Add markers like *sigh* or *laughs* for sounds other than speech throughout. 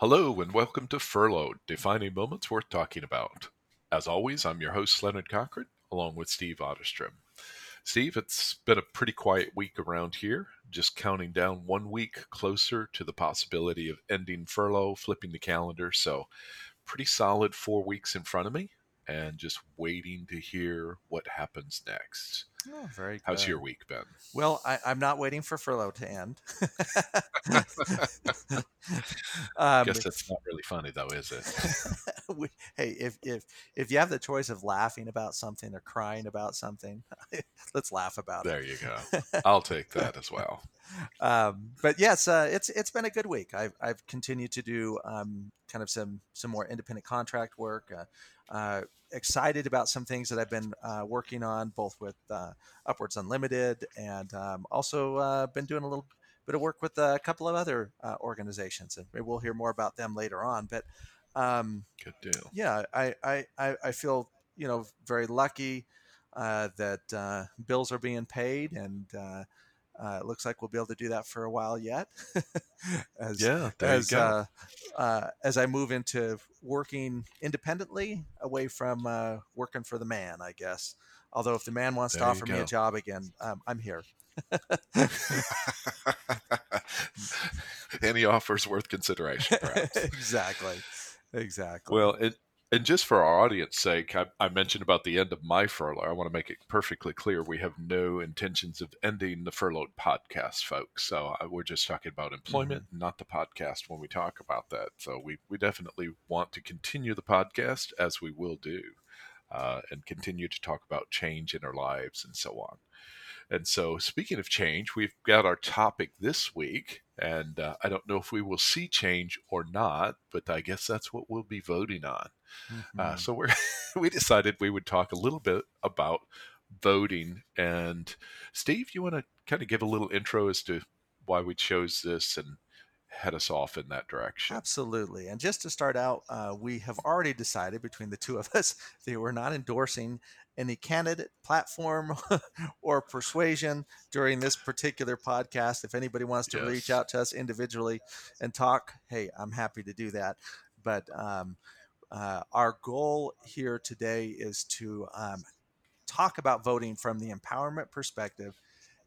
Hello and welcome to Furloughed, defining moments worth talking about. As always, I'm your host, Leonard Cochran, along with Steve Otterstrom. Steve, it's been a pretty quiet week around here, just counting down one week closer to the possibility of ending furlough, flipping the calendar. So, pretty solid four weeks in front of me, and just waiting to hear what happens next. Oh, very How's good. your week been? Well, I, I'm not waiting for furlough to end. *laughs* *laughs* I um, guess that's not really funny, though, is it? *laughs* we- hey, if if if you have the choice of laughing about something or crying about something, let's laugh about it. There you go. I'll take that as well. Um, but yes, uh, it's it's been a good week. I've I've continued to do um, kind of some some more independent contract work. Uh, uh, excited about some things that I've been uh, working on, both with uh, UpWords Unlimited and um, also uh, been doing a little bit of work with a couple of other uh, organizations, and maybe we'll hear more about them later on. But um, Good deal. yeah, I, I, I I feel you know very lucky uh, that uh, bills are being paid, and uh, it looks like we'll be able to do that for a while yet. *laughs* as Yeah, as uh, uh, as I move into working independently, away from uh, working for the man, I guess. Although if the man wants There to offer me a job again, um, I'm here. *laughs* Any offers worth consideration, perhaps. *laughs* exactly, exactly. Well, it, and just for our audience sake, I, I mentioned about the end of my furlough. I want to make it perfectly clear we have no intentions of ending the furloughed podcast, folks. So uh, we're just talking about employment, not the podcast when we talk about that. So we, we definitely want to continue the podcast as we will do uh, and continue to talk about change in our lives and so on. And so, speaking of change, we've got our topic this week, and uh, I don't know if we will see change or not, but I guess that's what we'll be voting on. Uh, Mhm. so we're *laughs* we decided we would talk a little bit about voting. And Steve, you want to kind of give a little intro as to why we chose this and head us off in that direction? Absolutely. And just to start out, uh, we have already decided between the two of us *laughs* that we're not endorsing any candidate, platform, *laughs* or persuasion during this particular podcast. If anybody wants to reach out to us individually and talk, hey, I'm happy to do that. But um, uh, our goal here today is to um, talk about voting from the empowerment perspective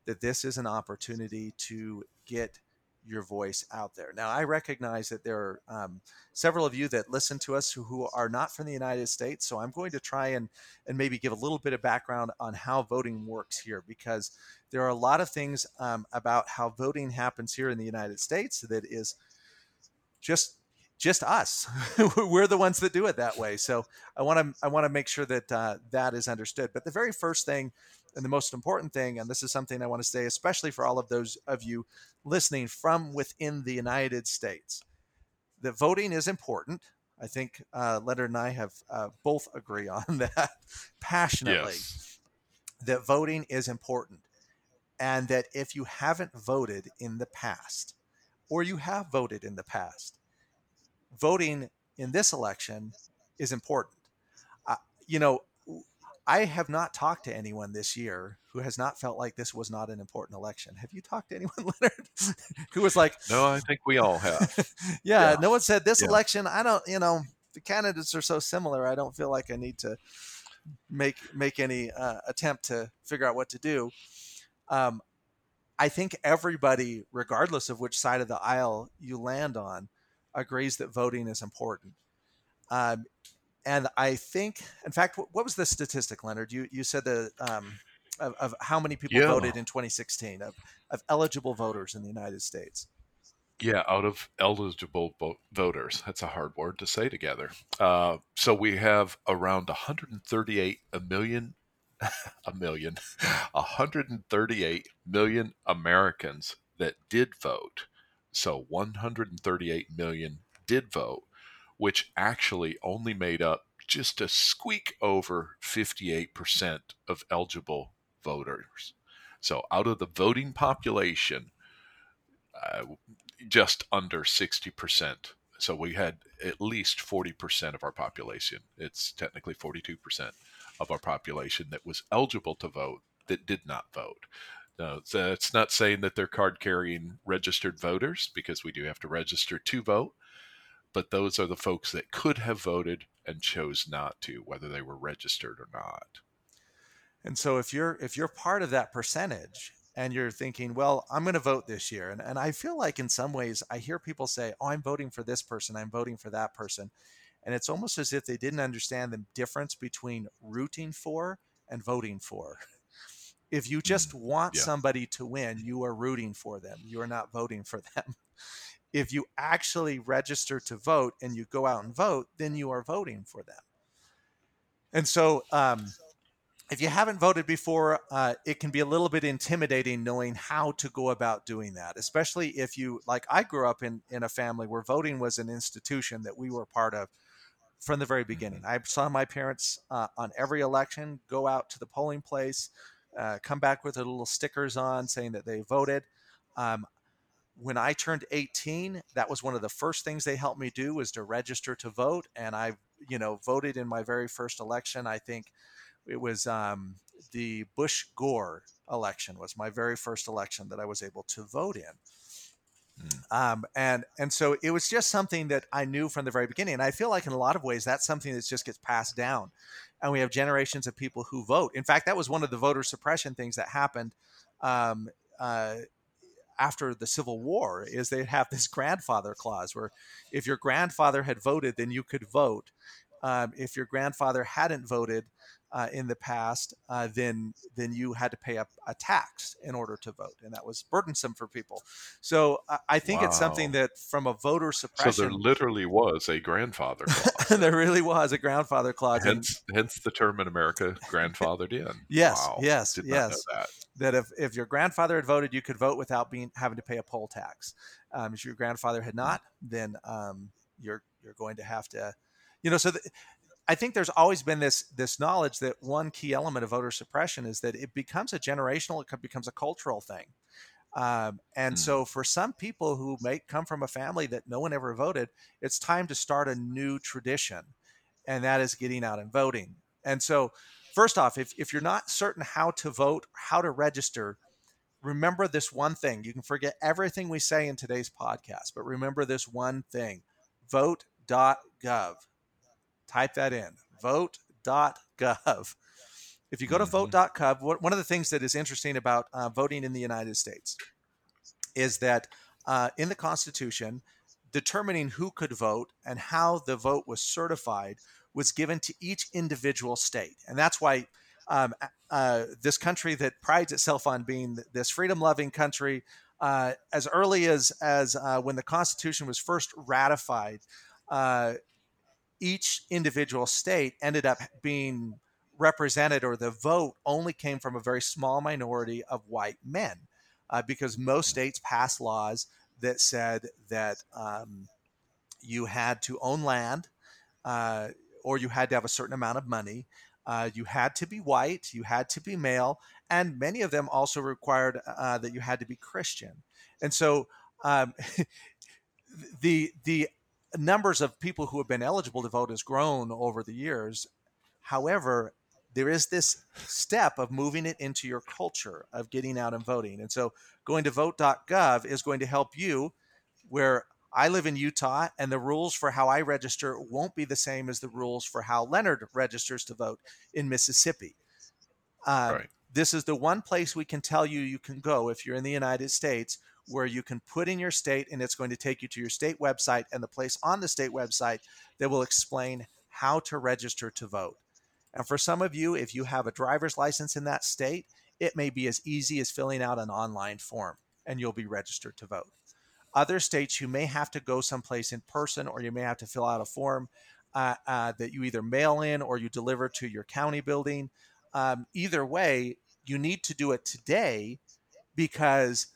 that this is an opportunity to get your voice out there. Now, I recognize that there are um, several of you that listen to us who, who are not from the United States. So I'm going to try and, and maybe give a little bit of background on how voting works here because there are a lot of things um, about how voting happens here in the United States that is just just us. *laughs* We're the ones that do it that way. So I want to I want to make sure that uh, that is understood. But the very first thing and the most important thing, and this is something I want to say, especially for all of those of you listening from within the United States, The voting is important. I think uh, Leonard and I have uh, both agree *laughs* on that passionately. Yes. That voting is important, and that if you haven't voted in the past, or you have voted in the past, voting in this election is important. Uh, you know, I have not talked to anyone this year who has not felt like this was not an important election. Have you talked to anyone, *laughs* Leonard, who was like, No, I think we all have. yeah, *laughs* Yeah. no one said this Yeah. election. I don't, you know, the candidates are so similar. I don't feel like I need to make make any uh, attempt to figure out what to do. Um, I think everybody, regardless of which side of the aisle you land on, agrees that voting is important. Um, and I think, in fact, what, what was the statistic, Leonard? You you said that um, of, of how many people Yeah. voted in 2016 of, of eligible voters in the United States. Yeah, out of eligible vo- voters. That's a hard word to say together. Uh, so we have around 138 a million, *laughs* a million, *laughs* 138 million Americans that did vote. So 138 million did vote, which actually only made up just a squeak over 58% of eligible voters. So out of the voting population, uh, just under 60%. So we had at least 40% of our population. It's technically 42% of our population that was eligible to vote that did not vote. Now, so it's not saying that they're card carrying registered voters because we do have to register to vote, but those are the folks that could have voted and chose not to, whether they were registered or not. And so if you're if you're part of that percentage and you're thinking, well, I'm going to vote this year, and, and I feel like in some ways I hear people say, oh, I'm voting for this person, I'm voting for that person. And it's almost as if they didn't understand the difference between rooting for and voting for. If you just want yeah. somebody to win, you are rooting for them. You are not voting for them. If you actually register to vote and you go out and vote, then you are voting for them. And so, um, if you haven't voted before, uh, it can be a little bit intimidating knowing how to go about doing that, especially if you, like I grew up in, in a family where voting was an institution that we were part of from the very beginning. I saw my parents uh, on every election go out to the polling place, uh, come back with their little stickers on saying that they voted. Um, when I turned 18, that was one of the first things they helped me do was to register to vote, and I, you know, voted in my very first election. I think it was um, the Bush Gore election was my very first election that I was able to vote in. Mm. Um, and and so it was just something that I knew from the very beginning. And I feel like in a lot of ways that's something that just gets passed down. And we have generations of people who vote. In fact, that was one of the voter suppression things that happened um, uh, after the Civil War. Is they'd have this grandfather clause where if your grandfather had voted, then you could vote. Um, if your grandfather hadn't voted, uh, in the past, uh, then then you had to pay a, a, tax in order to vote, and that was burdensome for people. So uh, I think wow. it's something that, from a voter suppression, so there literally was a grandfather *laughs* clause. there really was a grandfather clause. Hence, and, hence the term in America, grandfathered in. yes, wow. yes, Did yes. That. that. if if your grandfather had voted, you could vote without being having to pay a poll tax. Um, if your grandfather had not, then um, you're you're going to have to you know so the, I think there's always been this this knowledge that one key element of voter suppression is that it becomes a generational, it becomes a cultural thing. Um, and mm. so, for some people who may come from a family that no one ever voted, it's time to start a new tradition, and that is getting out and voting. And so, first off, if, if you're not certain how to vote, how to register, remember this one thing. You can forget everything we say in today's podcast, but remember this one thing vote.gov type that in vote.gov. If you go to mm-hmm. vote.gov, one of the things that is interesting about uh, voting in the United States is that uh, in the Constitution, determining who could vote and how the vote was certified was given to each individual state. And that's why um, uh, this country that prides itself on being this freedom loving country, uh, as early as, as uh, when the Constitution was first ratified, uh, each individual state ended up being represented, or the vote only came from a very small minority of white men, uh, because most states passed laws that said that um, you had to own land, uh, or you had to have a certain amount of money. Uh, you had to be white, you had to be male, and many of them also required uh, that you had to be Christian. And so um, *laughs* the the numbers of people who have been eligible to vote has grown over the years. However, there is this step of moving it into your culture of getting out and voting. And so going to vote.gov is going to help you where I live in Utah and the rules for how I register won't be the same as the rules for how Leonard registers to vote in Mississippi. Uh, right. This is the one place we can tell you you can go if you're in the United States where you can put in your state and it's going to take you to your state website and the place on the state website that will explain how to register to vote. And for some of you, if you have a driver's license in that state, it may be as easy as filling out an online form and you'll be registered to vote. Other states, you may have to go someplace in person or you may have to fill out a form uh, uh, that you either mail in or you deliver to your county building. Um, either way, you need to do it today because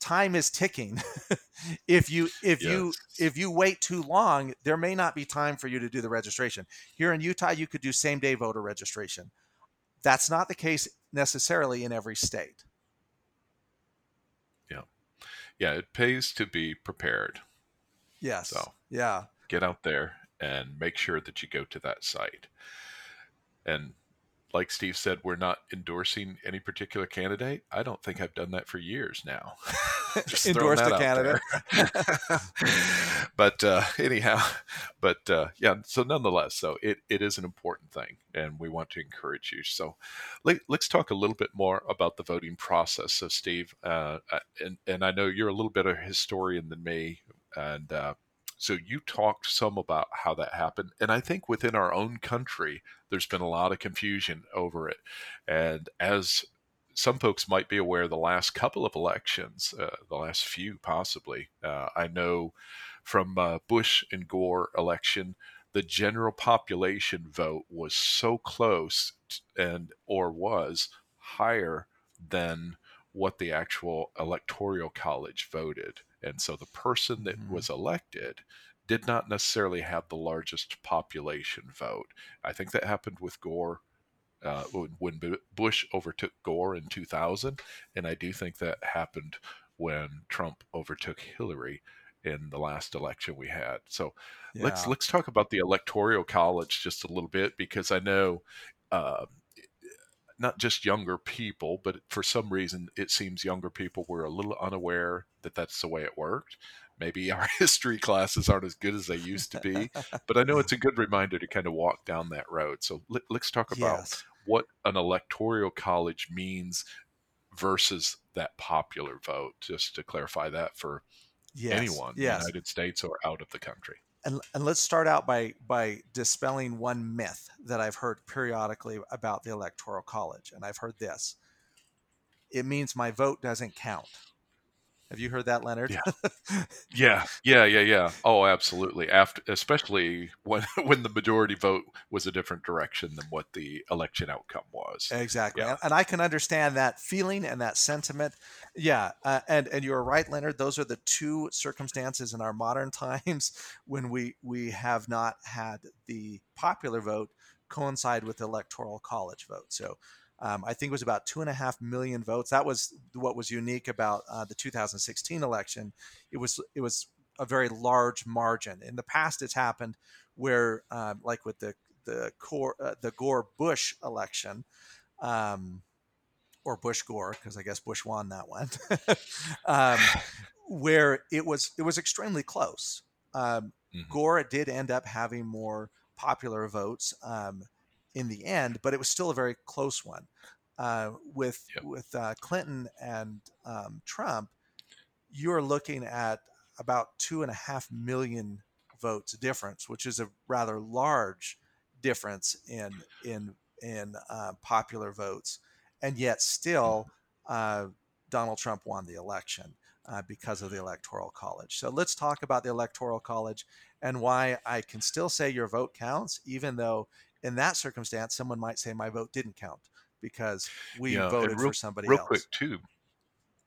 time is ticking. *laughs* if you if you if you wait too long, there may not be time for you to do the registration. Here in Utah, you could do same day voter registration. That's not the case necessarily in every state. Yeah. Yeah, it pays to be prepared. Yes. So, yeah. Get out there and make sure that you go to that site. And like Steve said, we're not endorsing any particular candidate. I don't think I've done that for years now. *laughs* Endorse a candidate. *laughs* but uh, anyhow, but uh, yeah. So nonetheless, so it, it is an important thing, and we want to encourage you. So let, us talk a little bit more about the voting process. So Steve, uh, uh, and and I know you're a little bit of a historian than me, and uh, so you talked some about how that happened. And I think within our own country, there's been a lot of confusion over it. And as some folks might be aware, the last couple of elections, uh, the last few possibly, uh, I know from uh, Bush and Gore election, the general population vote was so close and or was higher than what the actual electoral college voted. And so the person that mm-hmm. was elected did not necessarily have the largest population vote. I think that happened with Gore uh, when Bush overtook Gore in 2000, and I do think that happened when Trump overtook Hillary in the last election we had. So yeah. let's let's talk about the electoral college just a little bit because I know uh, not just younger people, but for some reason it seems younger people were a little unaware that that's the way it worked. Maybe our *laughs* history classes aren't as good as they used to be, *laughs* but I know it's a good reminder to kind of walk down that road. So let, us talk about yes. what an electoral college means versus that popular vote, just to clarify that for yes. anyone yes. in the United States or out of the country and, and let's start out by by dispelling one myth that I've heard periodically about the electoral college, and I've heard this: it means my vote doesn't count. Have you heard that, Leonard? Yeah, *laughs* yeah, yeah, yeah, yeah. Oh, absolutely. After, especially when *laughs* when the majority vote was a different direction than what the election outcome was. Exactly, yeah. and I can understand that feeling and that sentiment. Yeah, uh, and and you're right, Leonard. Those are the two circumstances in our modern *laughs* times when we we have not had the popular vote coincide with the electoral college vote. So um, I think it was about two and a half million votes. That was what was unique about uh, the 2016 election. It was it was a very large margin. In the past, it's happened where, um, like with the the core uh, the Gore Bush election, um, or Bush Gore, because I guess Bush won that one, *laughs* um, where it was it was extremely close. Um, mm-hmm. Gore did end up having more popular votes. Um, in the end, but it was still a very close one. Uh, with yep. with uh, Clinton and um, Trump, you're looking at about two and a half million votes difference, which is a rather large difference in in in uh, popular votes, and yet still uh, Donald Trump won the election. Uh, because of the electoral college. So let's talk about the electoral college and why I can still say your vote counts, even though in that circumstance, someone might say my vote didn't count because we yeah, voted real, for somebody real else. quick too.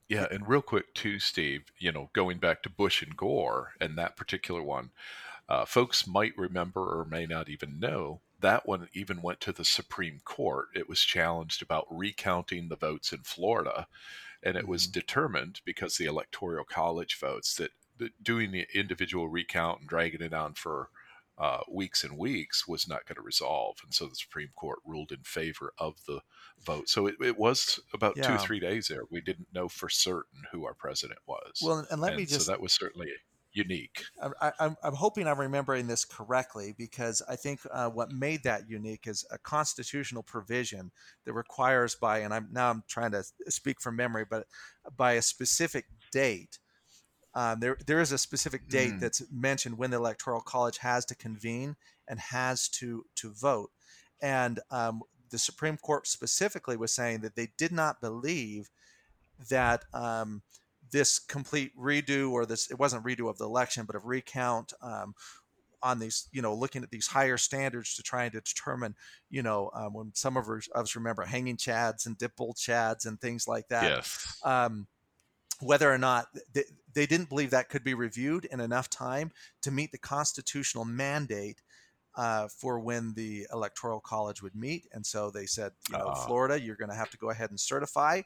Yeah, and real quick too, Steve. You know, going back to Bush and Gore and that particular one, uh, folks might remember or may not even know that one even went to the Supreme Court. It was challenged about recounting the votes in Florida, and it was mm-hmm. determined because the Electoral College votes that doing the individual recount and dragging it on for uh, weeks and weeks was not going to resolve. And so the Supreme Court ruled in favor of the vote. So it, it was about yeah. two or three days there. We didn't know for certain who our president was. Well, and let and me just. So that was certainly unique. I, am hoping I'm remembering this correctly because I think uh, what made that unique is a constitutional provision that requires by, and I'm now I'm trying to speak from memory, but by a specific date um, there, there is a specific date mm. that's mentioned when the electoral college has to convene and has to to vote, and um, the Supreme Court specifically was saying that they did not believe that um, this complete redo or this it wasn't redo of the election, but of recount um, on these, you know, looking at these higher standards to try and to determine, you know, um, when some of us remember hanging chads and dipple chads and things like that. Yes. Um, whether or not they, they didn't believe that could be reviewed in enough time to meet the constitutional mandate uh, for when the electoral college would meet. And so they said you know uh, florida you're going to have to go ahead and certify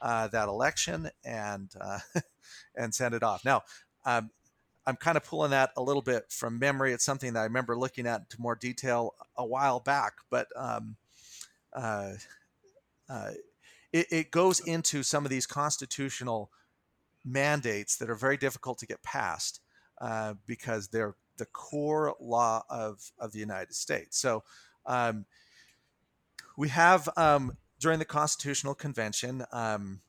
uh, that election and uh, *laughs* and send it off. Now um, i'm kind of pulling that a little bit from memory. It's something that i remember looking at into more detail a while back but um, uh, uh, it, it goes into some of these constitutional mandates that are very difficult to get passed uh, because they're the core law of, of the United States. So um, we have um, during the Constitutional Convention, um,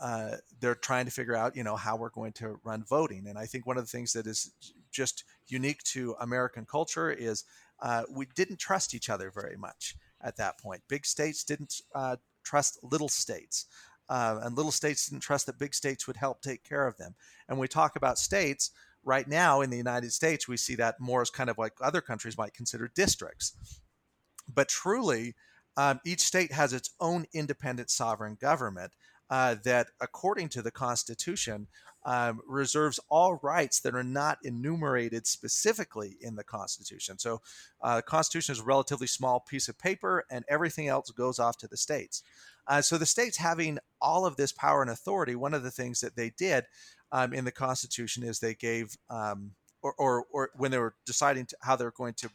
uh, they're trying to figure out, you know, how we're going to run voting. And I think one of the things that is just unique to American culture is uh, we didn't trust each other very much at that point. Big states didn't uh, trust little states. Uh, and little states didn't trust that big states would help take care of them. And we talk about states right now in the United States, we see that more as kind of like other countries might consider districts. But truly, um, each state has its own independent sovereign government uh, that, according to the Constitution, um, reserves all rights that are not enumerated specifically in the Constitution. So, uh, the Constitution is a relatively small piece of paper, and everything else goes off to the states. Uh, so, the states having all of this power and authority, one of the things that they did um, in the Constitution is they gave, um, or, or, or, when they were deciding to, how they're going to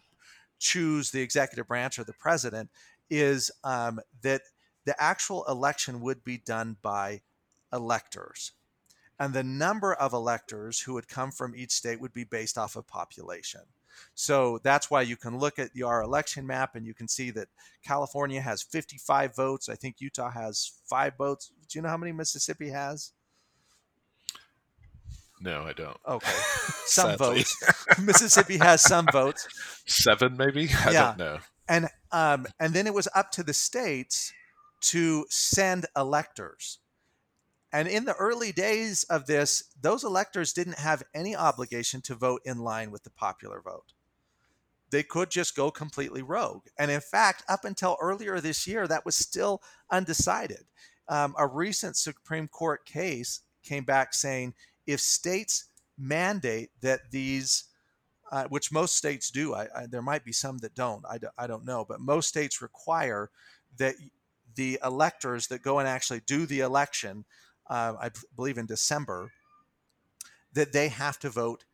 choose the executive branch or the president, is um, that the actual election would be done by electors. And the number of electors who would come from each state would be based off of population. So that's why you can look at our election map and you can see that California has 55 votes. I think Utah has five votes. Do you know how many Mississippi has? No, I don't. Okay. *laughs* Some votes. *laughs* Mississippi has some votes. Seven, maybe? I yeah. don't know. And um, and then it was up to the states to send electors. And in the early days of this, those electors didn't have any obligation to vote in line with the popular vote. They could just go completely rogue. And in fact, up until earlier this year, that was still undecided. Um, a recent Supreme Court case came back saying if states mandate that these, uh, which most states do, I, I, there might be some that don't, I, I don't know, but most states require that the electors that go and actually do the election, uh, I believe in December, that they have to vote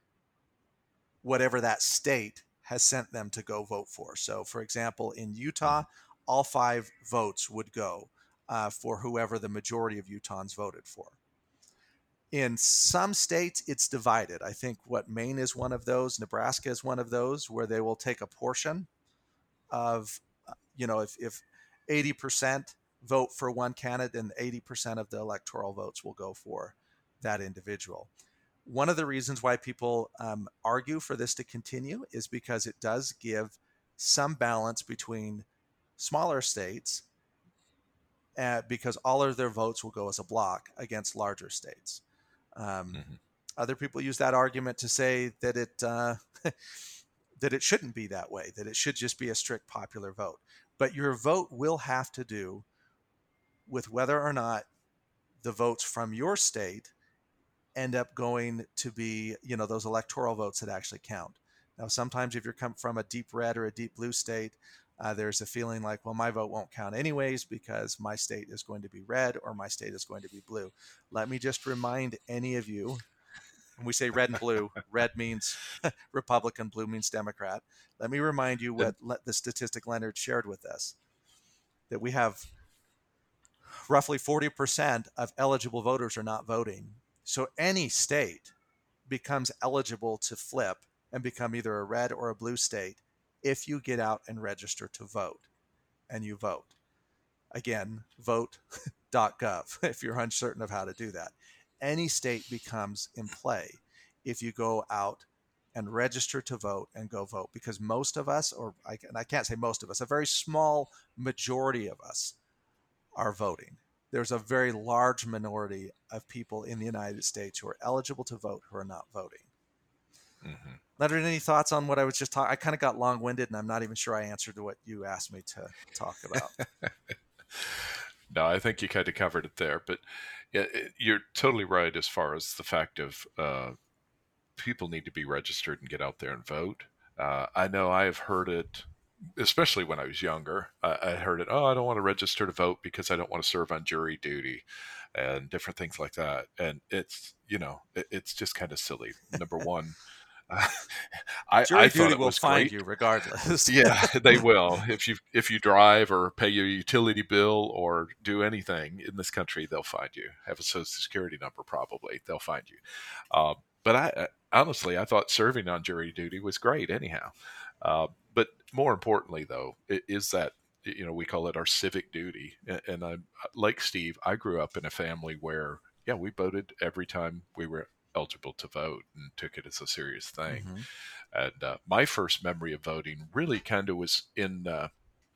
whatever that state has sent them to go vote for. So, for example, in Utah, all five votes would go uh, for whoever the majority of Utahns voted for. In some states, it's divided. I think what Maine is one of those, Nebraska is one of those, where they will take a portion of, uh, you know, if, if 80% vote for one candidate and 80% of the electoral votes will go for that individual. One of the reasons why people um, argue for this to continue is because it does give some balance between smaller states uh, because all of their votes will go as a block against larger states. Um, mm-hmm. Other people use that argument to say that it uh, *laughs* that it shouldn't be that way, that it should just be a strict popular vote but your vote will have to do with whether or not the votes from your state end up going to be, you know, those electoral votes that actually count. Now, sometimes if you're come from a deep red or a deep blue state, uh, there's a feeling like, well, my vote won't count anyways because my state is going to be red or my state is going to be blue. Let me just remind any of you when we say red and blue, *laughs* red means *laughs* Republican, blue means Democrat. Let me remind you what the statistic Leonard shared with us that we have roughly 40% of eligible voters are not voting. So any state becomes eligible to flip and become either a red or a blue state if you get out and register to vote and you vote. Again, vote.gov *laughs* if you're uncertain of how to do that any state becomes in play if you go out and register to vote and go vote because most of us or I, and I can't say most of us a very small majority of us are voting there's a very large minority of people in the united states who are eligible to vote who are not voting mm-hmm. Leonard, any thoughts on what I was just talking? I kind of got long-winded, and I'm not even sure I answered what you asked me to talk about. *laughs* no, I think you kind of covered it there, but you're totally right as far as the fact of uh, people need to be registered and get out there and vote. Uh, I know I have heard it, especially when I was younger. I, I, heard it, oh, I don't want to register to vote because I don't want to serve on jury duty and different things like that. And it's, you know, it, it's just kind of silly. Number one, *laughs* I, Jury I duty will find great. you regardless. yeah, *laughs* *laughs* they will. If you if you drive or pay your utility bill or do anything in this country, they'll find you. Have a social security number, probably they'll find you. Um, but I honestly, I thought serving on jury duty was great. Anyhow, uh, more importantly, though, is that you know we call it our civic duty. And I'm like Steve. I grew up in a family where yeah, we voted every time we were eligible to vote and took it as a serious thing. Mm-hmm. And uh, my first memory of voting really kind of was in, uh,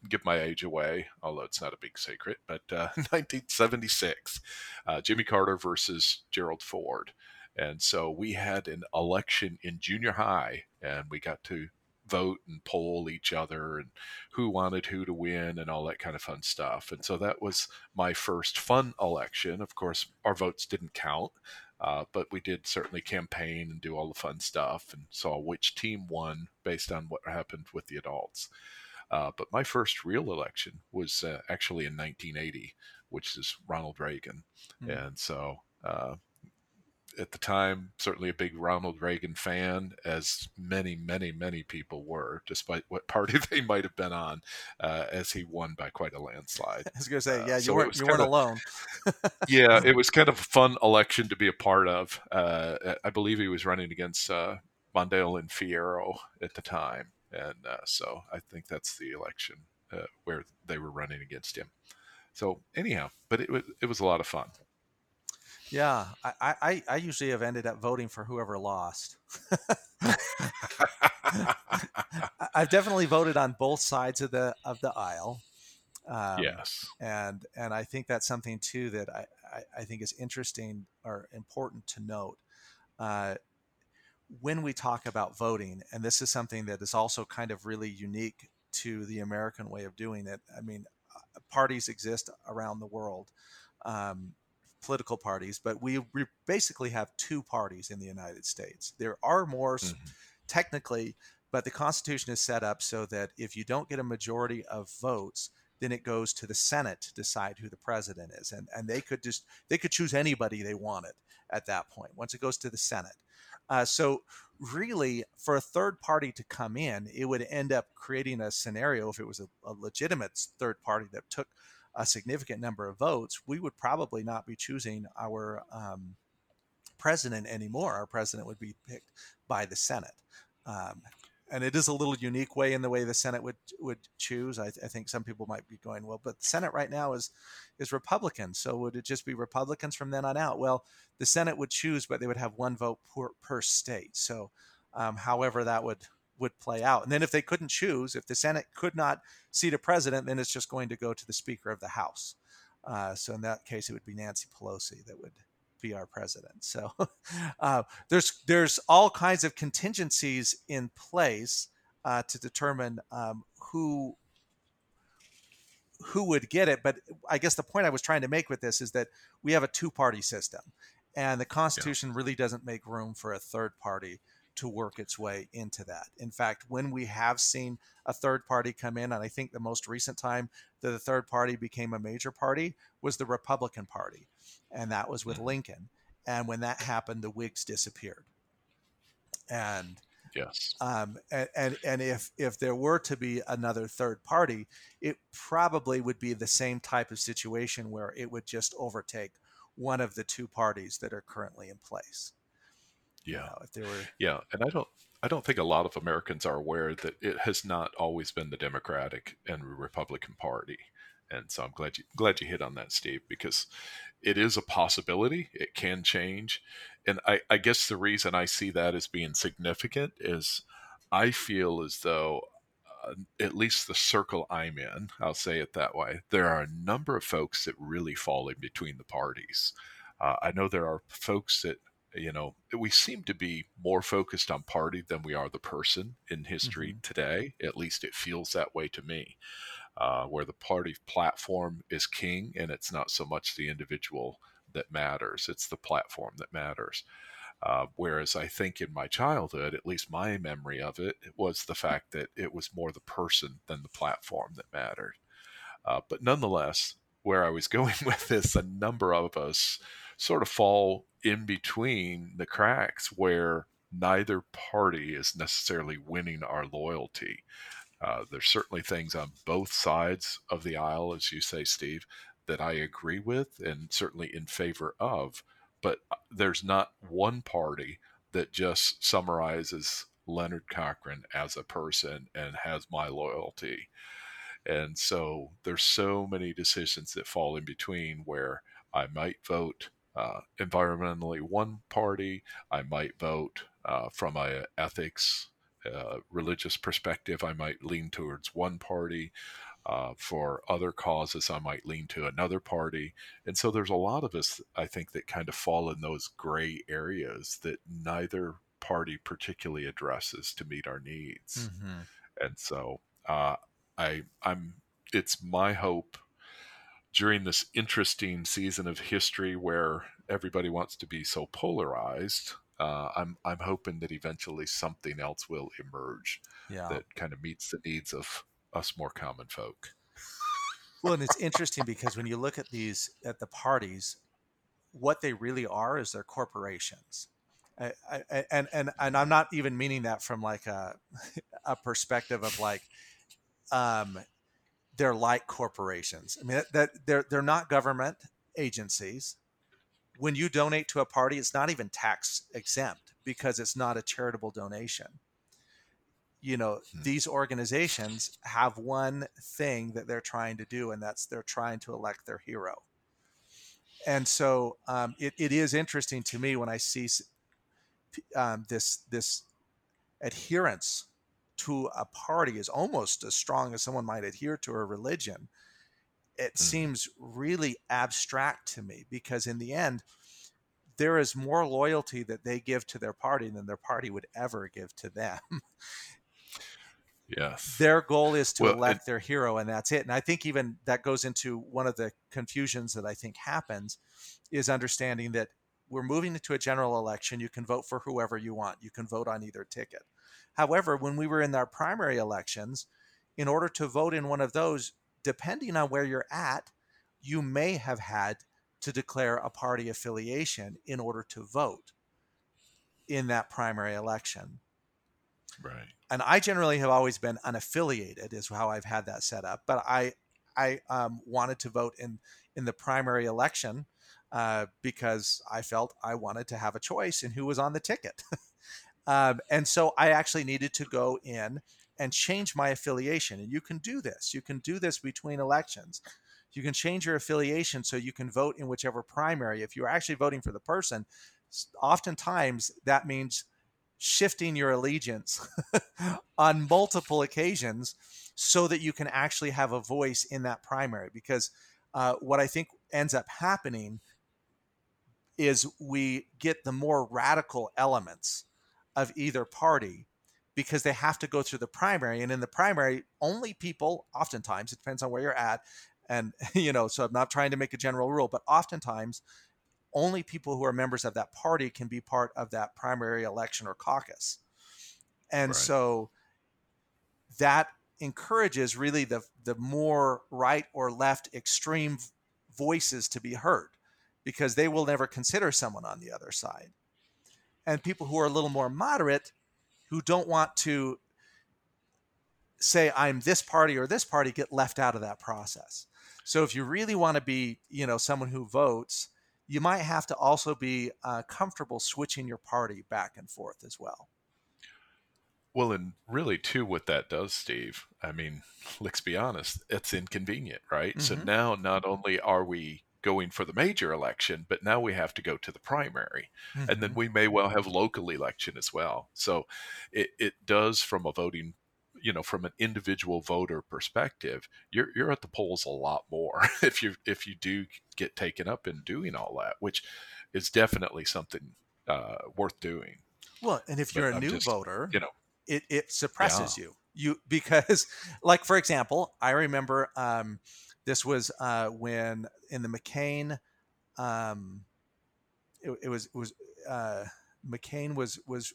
give my age away, although it's not a big secret, but uh, *laughs* 1976, uh, Jimmy Carter versus Gerald Ford. And so we had an election in junior high, and we got to vote and poll each other and who wanted who to win and all that kind of fun stuff. And so that was my first fun election. Of course, our votes didn't count, uh, but we did certainly campaign and do all the fun stuff and saw which team won based on what happened with the adults. Uh, but my first real election was uh, actually in 1980, which is Ronald Reagan. Mm. And so uh, at the time, certainly a big Ronald Reagan fan, as many, many, many people were, despite what party *laughs* they might have been on, uh, as he won by quite a landslide. I was going to say, uh, yeah, uh, you so weren't you weren't of, alone. *laughs* yeah, it was kind of a fun election to be a part of. Uh, I believe he was running against uh, Mondale and Ferraro at the time, and uh, so I think that's the election uh, where they were running against him. So anyhow, but it was it was a lot of fun. Yeah, I, I, I usually have ended up voting for whoever lost. I've definitely voted on both sides of the of the aisle. Um, yes, and and I think that's something too that I, I, I think is interesting or important to note. Uh, when we talk about voting, and this is something that is also kind of really unique to the American way of doing it. I mean, uh, parties exist around the world. Um, political parties, but we basically have two parties in the United States. There are more mm-hmm. technically, but the Constitution is set up so that if you don't get a majority of votes, then it goes to the Senate to decide who the president is, and and they could just they could choose anybody they wanted at that point. Once it goes to the Senate, uh, so really for a third party to come in, it would end up creating a scenario if it was a, a legitimate third party that took a significant number of votes, we would probably not be choosing our um, president anymore. Our president would be picked by the Senate. Um, and it is a little unique way in the way the Senate would would choose. I, I, think some people might be going, well, but the Senate right now is is Republican, so would it just be Republicans from then on out? Well, the Senate would choose, but they would have one vote per, per state. So, um, however that would would play out. And then if they couldn't choose, if the Senate could not seat a president, then it's just going to go to the Speaker of the House. Uh, so in that case, it would be Nancy Pelosi that would be our president. So *laughs* uh, there's there's all kinds of contingencies in place uh, to determine um, who who would get it. But I guess the point I was trying to make with this is that we have a two party system, and the Constitution yeah. really doesn't make room for a third party to work its way into that. In fact, when we have seen a third party come in, and I think the most recent time that the third party became a major party was the Republican Party, and that was with mm-hmm. Lincoln. And when that happened, the Whigs disappeared. And yes, um, and, and and if if there were to be another third party, it probably would be the same type of situation where it would just overtake one of the two parties that are currently in place. Yeah. You know, if there were Yeah, and I don't I don't think a lot of Americans are aware that it has not always been the Democratic and Republican Party. And so I'm glad you glad you hit on that, Steve, because it is a possibility. It can change. And I, I guess the reason I see that as being significant is I feel as though uh, at least the circle I'm in, I'll say it that way, there are a number of folks that really fall in between the parties. Uh, I know there are folks that you know, we seem to be more focused on party than we are the person in history mm-hmm. today. At least it feels that way to me, uh, where the party platform is king and it's not so much the individual that matters, it's the platform that matters. Uh, whereas I think in my childhood, at least my memory of it, it was the fact that it was more the person than the platform that mattered. Uh, but nonetheless, where I was *laughs* going with this, a number of us sort of fall in between the cracks where neither party is necessarily winning our loyalty. Uh, there's certainly things on both sides of the aisle, as you say, Steve, that I agree with and certainly in favor of. But uh, there's not one party that just summarizes Leonard Cochran as a person and has my loyalty. And so there's so many decisions that fall in between where I might vote uh, environmentally one party, I might vote uh, from a ethics, uh, religious perspective, I might lean towards one party. Uh, for other causes, I might lean to another party. And so there's a lot of us, I think, that kind of fall in those gray areas that neither party particularly addresses to meet our needs. Mm-hmm. And so uh, I, I'm, it's my hope during this interesting season of history where everybody wants to be so polarized. Uh, I'm I'm hoping that eventually something else will emerge yeah. that kind of meets the needs of us more common folk. Well, and it's interesting because when you look at these at the parties, what they really are is they're corporations. I, I, and and and I'm not even meaning that from like a *laughs* a perspective of like um they're like corporations. I mean that they're they're not government agencies. When you donate to a party, it's not even tax exempt because it's not a charitable donation. You know, hmm. these organizations have one thing that they're trying to do, and that's they're trying to elect their hero. And so um, it, it is interesting to me when I see um, this this adherence to a party is almost as strong as someone might adhere to a religion. It mm. seems really abstract to me because in the end, there is more loyalty that they give to their party than their party would ever give to them. Yes. Their goal is to well, elect it, their hero, and that's it. And I think even that goes into one of the confusions that I think happens is understanding that we're moving into a general election. You can vote for whoever you want. You can vote on either ticket. However, when we were in our primary elections, in order to vote in one of those, depending on where you're at, you may have had to declare a party affiliation in order to vote in that primary election. Right. And I generally have always been unaffiliated, is how I've had that set up. But I, I um, wanted to vote in in the primary election uh, because I felt I wanted to have a choice in who was on the ticket. *laughs* um, and so I actually needed to go in and change my affiliation. And you can do this. You can do this between elections. You can change your affiliation so you can vote in whichever primary. If you're actually voting for the person, oftentimes that means shifting your allegiance *laughs* on multiple occasions so that you can actually have a voice in that primary. Because uh, what I think ends up happening is we get the more radical elements of either party because they have to go through the primary and in the primary only people oftentimes it depends on where you're at and *laughs* you know so i'm not trying to make a general rule but oftentimes only people who are members of that party can be part of that primary election or caucus and right. so that encourages really the the more right or left extreme voices to be heard because they will never consider someone on the other side. And people who are a little more moderate, who don't want to say I'm this party or this party, get left out of that process. So if you really want to be, you know, someone who votes, you might have to also be uh, comfortable switching your party back and forth as well. Well, and really, too, what that does, Steve, I mean, *laughs* let's be honest, it's inconvenient, right? Mm-hmm. So now not only are we going for the major election, but now we have to go to the primary. Mm-hmm. And then mm-hmm. we may well have local election as well. So it, it does from a voting you know from an individual voter perspective you're you're at the polls a lot more *laughs* if you if you do get taken up in doing all that which is definitely something uh, worth doing well and if you're a I'm new just, voter you know it, it suppresses yeah. you you because *laughs* like for example i remember um, this was uh, when in the McCain, um, it, it, was it was uh, McCain was was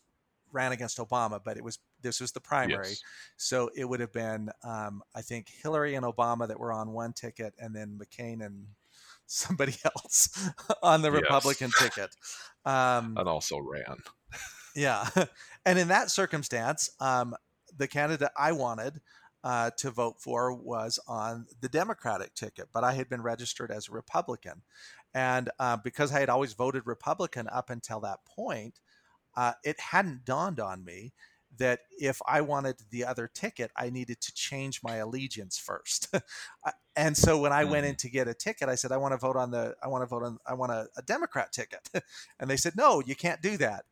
ran against Obama, but it was this was the primary, yes. so it would have been um, I think Hillary and Obama that were on one ticket, and then McCain and *laughs* somebody else *laughs* on the Republican yes. ticket, um, and also ran. Yeah, *laughs* and in that circumstance, um, the candidate I wanted uh, to vote for was on the Democratic ticket, but I had been registered as a Republican, and uh, because I had always voted Republican up until that point, uh, it hadn't dawned on me that if I wanted the other ticket, I needed to change my allegiance first. *laughs* and so when I went in to get a ticket, I said, I want to vote on the, I want to vote on, I want a, a Democrat ticket. *laughs* and they said, no, you can't do that.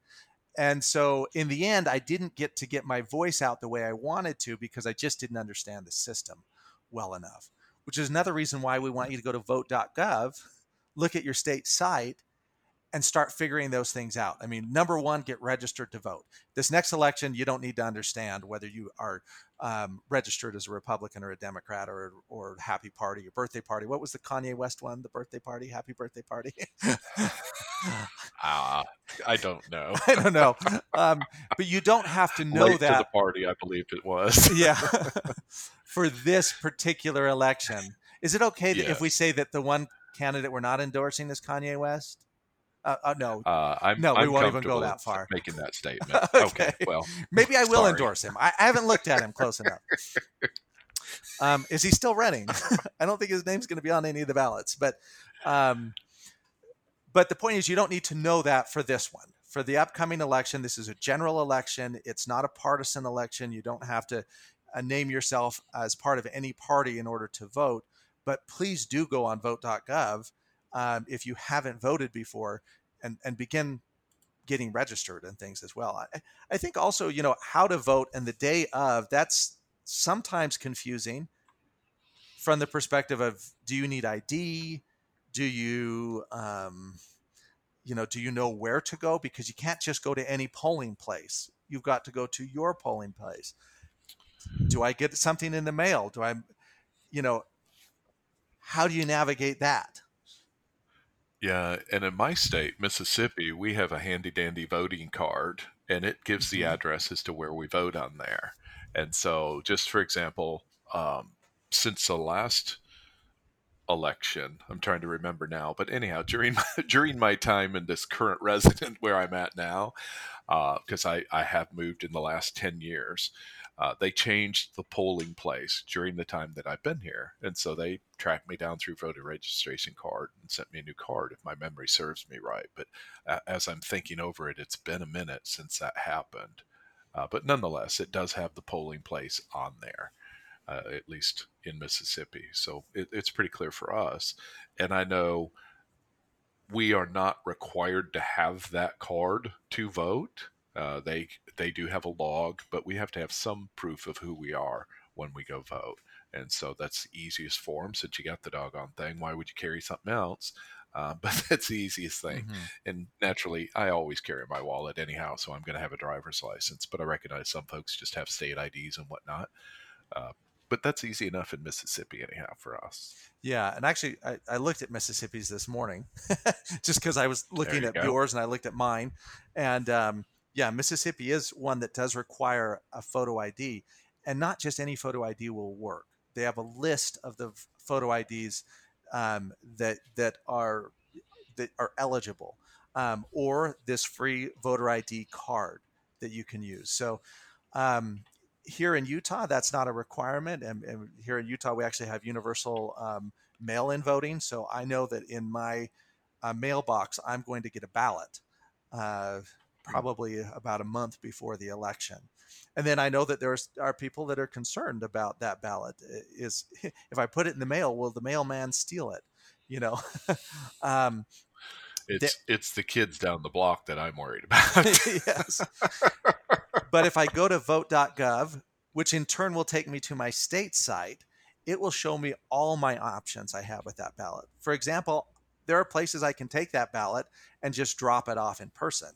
And so in the end, I didn't get to get my voice out the way I wanted to because I just didn't understand the system well enough, which is another reason why we want you to go to vote.gov, look at your state site, and start figuring those things out. I mean, number one, get registered to vote. This next election, you don't need to understand whether you are um, registered as a Republican or a Democrat or or Happy Party, or birthday party. What was the Kanye West one? The birthday party, Happy Birthday Party. uh, *laughs* I don't know. *laughs* I don't know. *laughs* Um, but you don't have to know Late that. To the party, I believed it was. yeah. For this particular election, is it okay yes. if we say that the one candidate we're not endorsing is Kanye West? Uh, uh, no, uh, I'm, no, I'm we won't even go that far. Making that *laughs* statement. okay. okay. well, maybe I will sorry. endorse him. I, I, haven't looked at him close enough. Um, is he still running? *laughs* I don't think his name's going to be on any of the ballots, but um, but the point is, you don't need to know that for this one. For the upcoming election, this is a general election. It's not a partisan election. You don't have to uh, name yourself as part of any party in order to vote. But please do go on vote.gov um, if you haven't voted before and, and begin getting registered and things as well. I, I think also, you know, how to vote and the day of, that's sometimes confusing from the perspective of do you need ID? Do you, um, you know, do you know where to go? Because you can't just go to any polling place. You've got to go to your polling place. Do I get something in the mail? Do I, you know, how do you navigate that? Yeah, and in my state, Mississippi, we have a handy dandy voting card and it gives the mm-hmm. address as to where we vote on there. And so, just for example, um, since the last election, I'm trying to remember now, but anyhow, during my, *laughs* during my time in this current resident *laughs* where I'm at now, because uh, I, I have moved in the last 10 years, uh, they changed the polling place during the time that I've been here. And so they tracked me down through voter registration card and sent me a new card if my memory serves me right. But uh, as I'm thinking over it, it's been a minute since that happened. Uh, but nonetheless, it does have the polling place on there, uh, at least in Mississippi. So it, it's pretty clear for us. And I know we are not required to have that card to vote. Uh, they they do have a log, but we have to have some proof of who we are when we go vote. And so that's the easiest form since you got the doggone thing. Why would you carry something else? Uh, *laughs* but that's the easiest thing. Mm-hmm. And naturally, I always carry my wallet anyhow, so I'm going to have a driver's license. But I recognize some folks just have state IDs and whatnot. Uh, but that's easy enough in Mississippi, anyhow, for us. Yeah, and actually, I, I looked at Mississippi's this morning, *laughs* just because I was looking at go. yours and I looked at mine, and um, yeah, Mississippi is one that does require a photo ID, and not just any photo ID will work. They have a list of the photo IDs um, that that are that are eligible, um, or this free voter ID card that you can use. So. Um, here in Utah, that's not a requirement, and, and, here in Utah, we actually have universal um, mail-in voting. So I know that in my uh, mailbox, I'm going to get a ballot uh, Mm. probably uh, about a month before the election. And then I know that there are people that are concerned about that ballot. Uh, is *laughs* if I put it in the mail, will the mailman steal it? You know, *laughs* um, it's it's the kids down the block that I'm worried about. *laughs* yes, but if I go to vote.gov, which in turn will take me to my state site, it will show me all my options I have with that ballot. For example, there are places I can take that ballot and just drop it off in person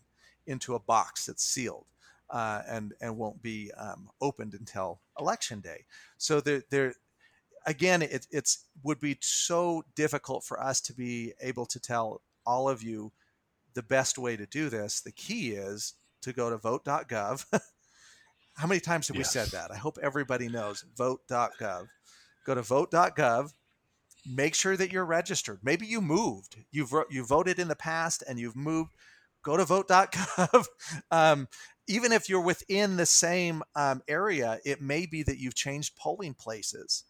into a box that's sealed uh, and and won't be um, opened until election day. So there there again it it's would be so difficult for us to be able to tell all of you the best way to do this. The key is to go to vote.gov. *laughs* How many times have yes. we said that? I hope everybody knows vote.gov. Go to vote.gov. Make sure that you're registered. Maybe you moved. You've you voted in the past and you've moved go to vote.gov. *laughs* um, even if you're within the same um, area, it may be that you've changed polling places.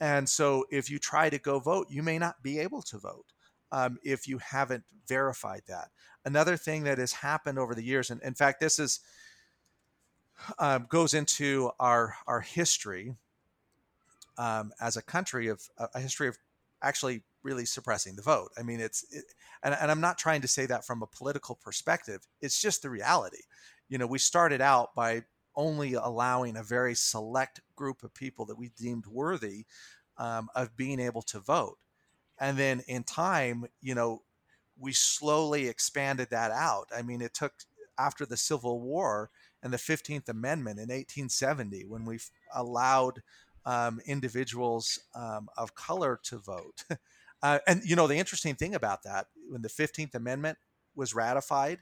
And so if you try to go vote, you may not be able to vote um, if you haven't verified that. Another thing that has happened over the years, and in fact, this is um, goes into our our history um, as a country of a history of actually really suppressing the vote. I mean, it's it, and, and I'm not trying to say that from a political perspective. It's just the reality. You know, we started out by only allowing a very select group of people that we deemed worthy um, of being able to vote. And then in time, you know, we slowly expanded that out. I mean, it took after the Civil War and the 15th Amendment in 1870 when we allowed um, individuals um, of color to vote. *laughs* uh, and, you know, the interesting thing about that, when the 15th Amendment was ratified,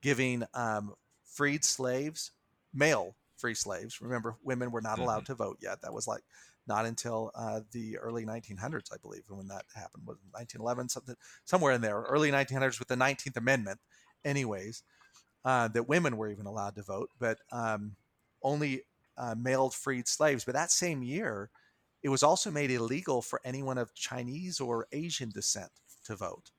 giving um, freed slaves, male free slaves, remember, women were not allowed mm-hmm. to vote yet. That was like not until uh, the early 1900s, I believe, when that happened was 1911, something somewhere in there, early 1900s with the 19th Amendment, anyways, uh, that women were even allowed to vote, but um, only uh, male freed slaves. But that same year, it was also made illegal for anyone of Chinese or Asian descent to vote.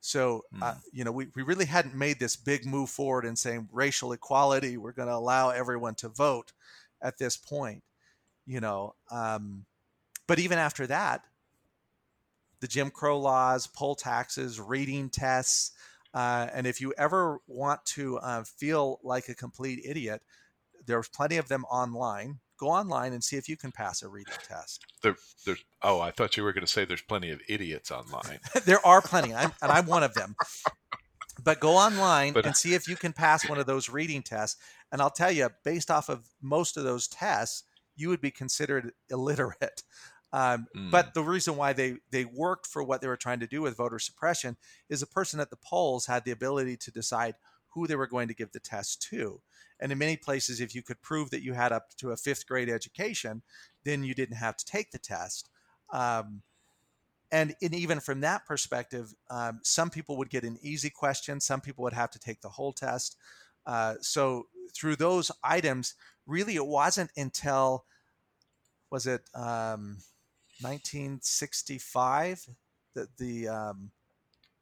So, mm. uh, you know, we, we really hadn't made this big move forward in saying racial equality, we're going to allow everyone to vote at this point you know. Um, but even after that, the Jim Crow laws, poll taxes, reading tests, uh, and if you ever want to uh, feel like a complete idiot, there's plenty of them online. Go online and see if you can pass a reading test. There, there's. Oh, I thought you were going to say there's plenty of idiots online. *laughs* there are plenty, I'm, and I'm one of them. But go online but, and see if you can pass one of those reading tests. And I'll tell you, based off of most of those tests, you would be considered illiterate. Um, mm. But the reason why they they worked for what they were trying to do with voter suppression is a person at the polls had the ability to decide who they were going to give the test to. And in many places, if you could prove that you had up to a fifth grade education, then you didn't have to take the test. Um, and in, even from that perspective, um, some people would get an easy question, some people would have to take the whole test. Uh, so through those items, really it wasn't until was it um, 1965 that the um,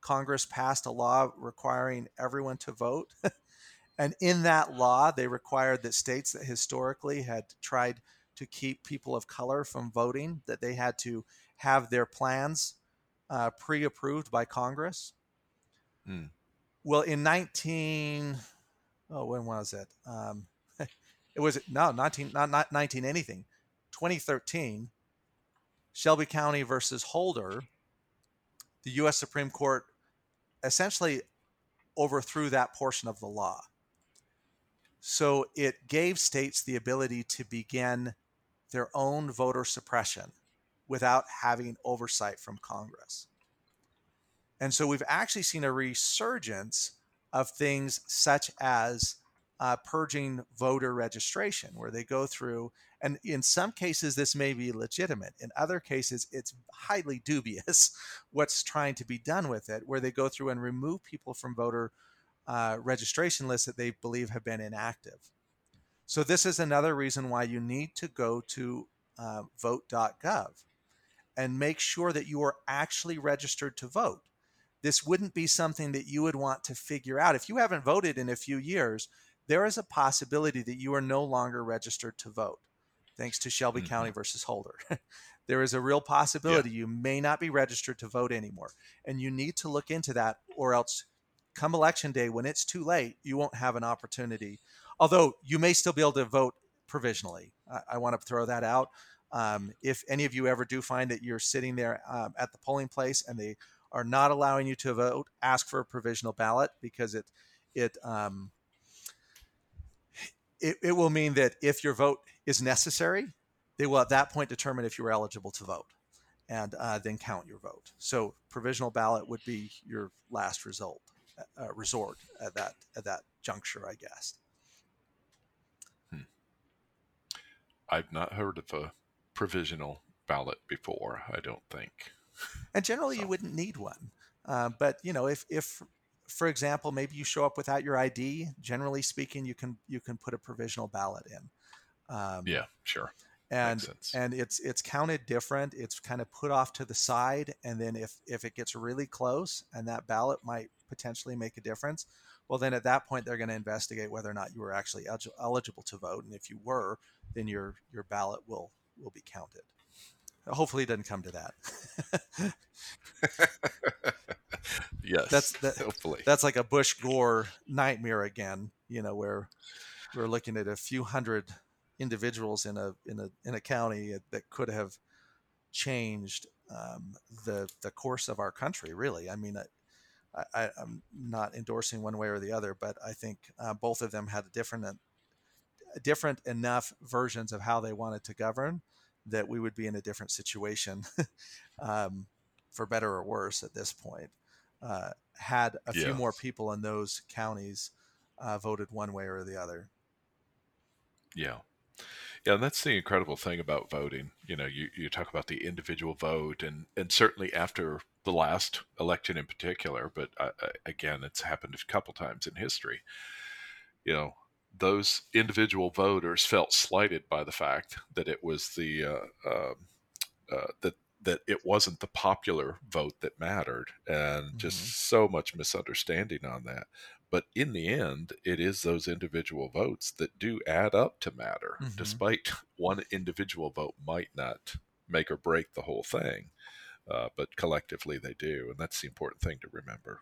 Congress passed a law requiring everyone to vote. *laughs* and in that law, they required that states that historically had tried to keep people of color from voting, that they had to have their plans uh, pre-approved by Congress. Hmm. Well, in 19, oh, when was it? Um, *laughs* it was no 19 not, not 19 anything 2013 shelby county versus holder the u.s supreme court essentially overthrew that portion of the law. So it gave states the ability to begin their own voter suppression without having oversight from congress. And so we've actually seen a resurgence of things such as uh, purging voter registration, where they go through, and in some cases, this may be legitimate. In other cases, it's highly dubious *laughs* what's trying to be done with it, where they go through and remove people from voter uh, registration lists that they believe have been inactive. So, this is another reason why you need to go to uh, vote.gov and make sure that you are actually registered to vote. This wouldn't be something that you would want to figure out. If you haven't voted in a few years, there is a possibility that you are no longer registered to vote, thanks to Shelby mm-hmm. County versus Holder. *laughs* there is a real possibility yeah. you may not be registered to vote anymore. And you need to look into that, or else come election day, when it's too late, you won't have an opportunity. Although you may still be able to vote provisionally. I, I want to throw that out. Um, if any of you ever do find that you're sitting there um, at the polling place and they are not allowing you to vote, ask for a provisional ballot because it it um, it, it will mean that if your vote is necessary, they will at that point determine if you're eligible to vote and uh, then count your vote. So provisional ballot would be your last result uh, resort at that at that juncture, I guess. Hmm. I've not heard of a provisional ballot before. I don't think. And generally, so. you wouldn't need one. Uh, but you know, if if for example, maybe you show up without your ID. Generally speaking, you can you can put a provisional ballot in. Um, yeah, sure. And and it's it's counted different. It's kind of put off to the side, and then if if it gets really close, and that ballot might potentially make a difference, well, then at that point they're going to investigate whether or not you were actually eligible to vote, and if you were, then your your ballot will will be counted. Hopefully, it doesn't come to that. *laughs* yes, that's that, hopefully that's like a Bush Gore nightmare again. You know, where we're looking at a few hundred individuals in a in a in a county that could have changed um, the the course of our country. Really, I mean, I, I, am not endorsing one way or the other, but I think uh, both of them had different different enough versions of how they wanted to govern that we would be in a different situation, *laughs* um, for better or worse at this point. Uh, had a yeah. few more people in those counties uh, voted one way or the other. Yeah. Yeah, and that's the incredible thing about voting. You know, you, you talk about the individual vote, and, and certainly after the last election in particular, but uh, uh again, it's happened a couple times in history. You know, those individual voters felt slighted by the fact that it was the uh, um, uh, that that it wasn't the popular vote that mattered, and mm-hmm. just so much misunderstanding on that. But in the end, it is those individual votes that do add up to matter, mm-hmm. despite one individual vote might not make or break the whole thing. Uh, but collectively they do, and that's the important thing to remember.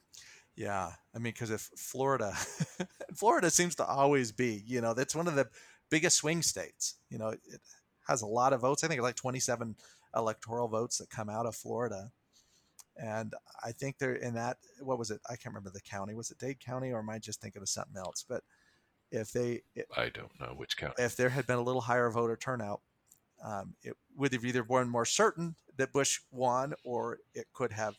Yeah, I mean, because if Florida, *laughs* Florida seems to always be, you know, that's one of the biggest swing states. You know, it has a lot of votes. I think it's like 27 electoral votes that come out of Florida, and I think they're in that. What was it? I can't remember the county. Was it Dade County, or am I just thinking of something else? But if they, it, I don't know which county. If there had been a little higher voter turnout, um, it would have either been more certain that Bush won, or it could have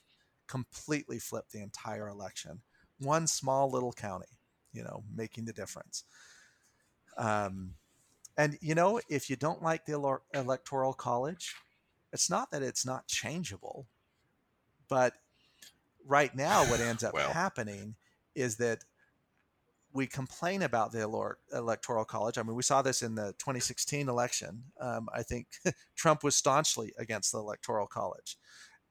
completely flipped the entire election. One small little county, you know, making the difference. Um, and you know, if you don't like the electoral college, it's not that it's not changeable, but right now, what ends up *sighs* well. happening is that we complain about the electoral college. I mean, we saw this in the 2016 election. Um, I think *laughs* Trump was staunchly against the electoral college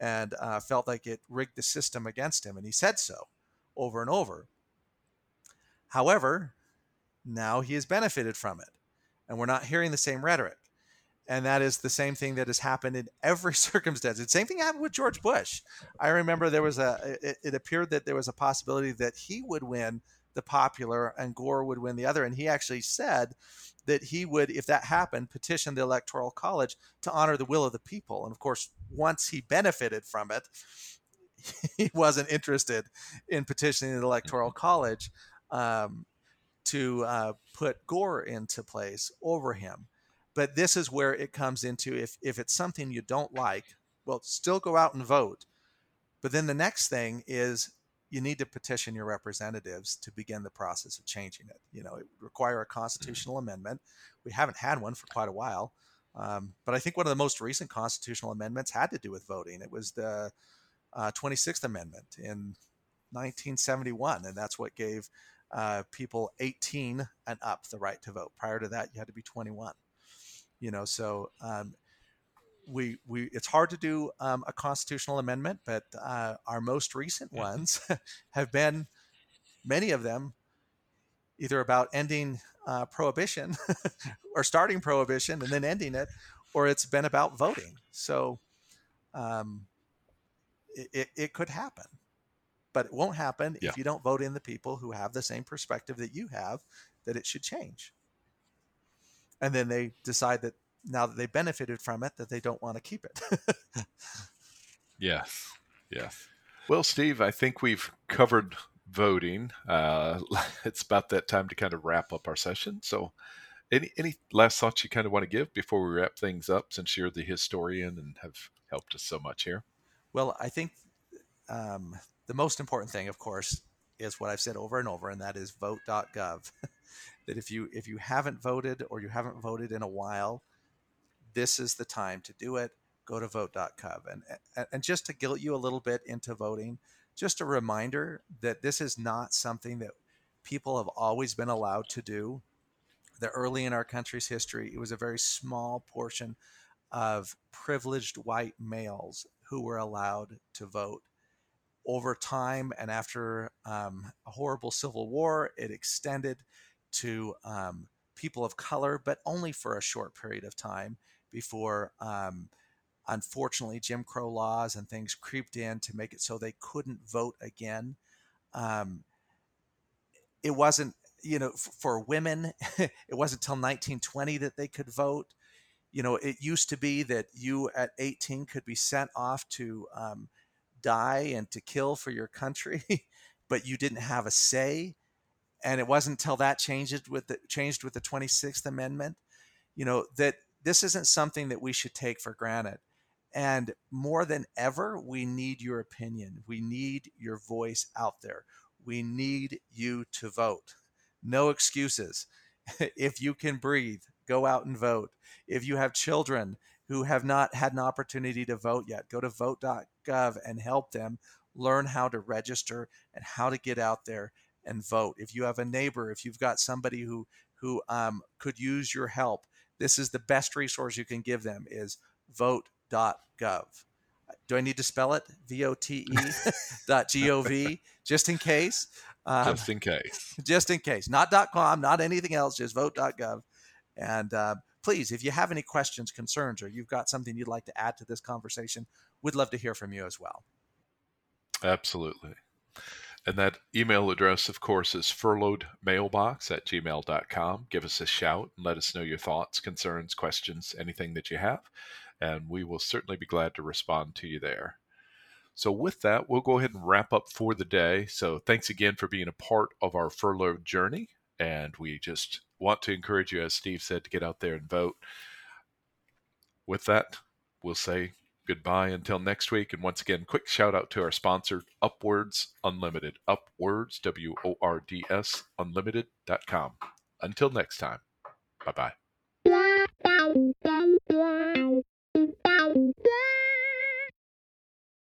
and uh, felt like it rigged the system against him. And he said so over and over. However, now he has benefited from it. And we're not hearing the same rhetoric. And that is the same thing that has happened in every *laughs* circumstance. The same thing happened with George Bush. I remember there was a, it, it appeared that there was a possibility that he would win the popular and Gore would win the other. And he actually said that he would, if that happened, petition the Electoral College to honor the will of the people. And of course, once he benefited from it, *laughs* he wasn't interested in petitioning the Electoral College um, to uh, put Gore into place over him. But this is where it comes into if, if it's something you don't like, well, still go out and vote. But then the next thing is you need to petition your representatives to begin the process of changing it. You know, it would require a mm-hmm. constitutional mm-hmm. amendment. We haven't had one for quite a while. Um, but I think one of the most recent constitutional amendments had to do with voting. It was the uh, 26th Amendment in 1971, and that's what gave uh, people 18 and up the right to vote. Prior to that, you had to be 21. You know, so um, we we it's hard to do um, a constitutional amendment, but uh, our most recent mm-hmm. ones *laughs* have been many of them either about ending uh, prohibition *laughs* or starting prohibition and then ending it, or it's been about voting. So um, it, it, it, could happen, but it won't happen yeah. if you don't vote in the people who have the same perspective that you have that it should change. And then they decide that now that they benefited from it that they don't want to keep it. *laughs* yes, yes. Well, Steve, I think we've covered voting. Uh, *laughs* it's about that time to kind of wrap up our session. So, any any last thoughts you kind of want to give before we wrap things up, since you're the historian and have helped us so much here? Well, I think um, the most important thing, of course, is what I've said over and over, and that is vote.gov. *laughs* that if you if you haven't voted or you haven't voted in a while, this is the time to do it. Go to vote.gov. And, and just to guilt you a little bit into voting, just a reminder that this is not something that people have always been allowed to do. The early in our country's history, it was a very small portion of privileged white males who were allowed to vote. Over time and after um, a horrible civil war, it extended to um, people of color, but only for a short period of time before, um, unfortunately, Jim Crow laws and things creeped in to make it so they couldn't vote again. Um, it wasn't, you know, f- for women, *laughs* it wasn't until 1920 that they could vote. You know, it used to be that you at 18 could be sent off to um, die and to kill for your country, *laughs* but you didn't have a say and it wasn't until that changed with the changed with the 26th amendment you know that this isn't something that we should take for granted. And more than ever we need your opinion. We need your voice out there. We need you to vote. No excuses. *laughs* If you can breathe go out and vote. If you have children who have not had an opportunity to vote yet go to vote.gov and help them learn how to register and how to get out there and vote. If you have a neighbor, if you've got somebody who who um, could use your help, this is the best resource you can give them is vote.gov. Do I need to spell it? V-O-T-E *laughs* dot G-O-V, just in case. Um, just in case. *laughs* Just in case. Not dot .com, not anything else, just vote.gov. And uh, please, if you have any questions, concerns, or you've got something you'd like to add to this conversation, we'd love to hear from you as well. Absolutely. And that email address, of course, is furloughedmailbox at gmail.com. Give us a shout and let us know your thoughts, concerns, questions, anything that you have. And we will certainly be glad to respond to you there. So, with that, we'll go ahead and wrap up for the day. So, thanks again for being a part of our furlough journey. And we just want to encourage you, as Steve said, to get out there and vote. With that, we'll say goodbye until next week. And once again, quick shout out to our sponsor, UpWords Unlimited. UpWords, W O R D S, unlimited.com. Until next time, bye bye.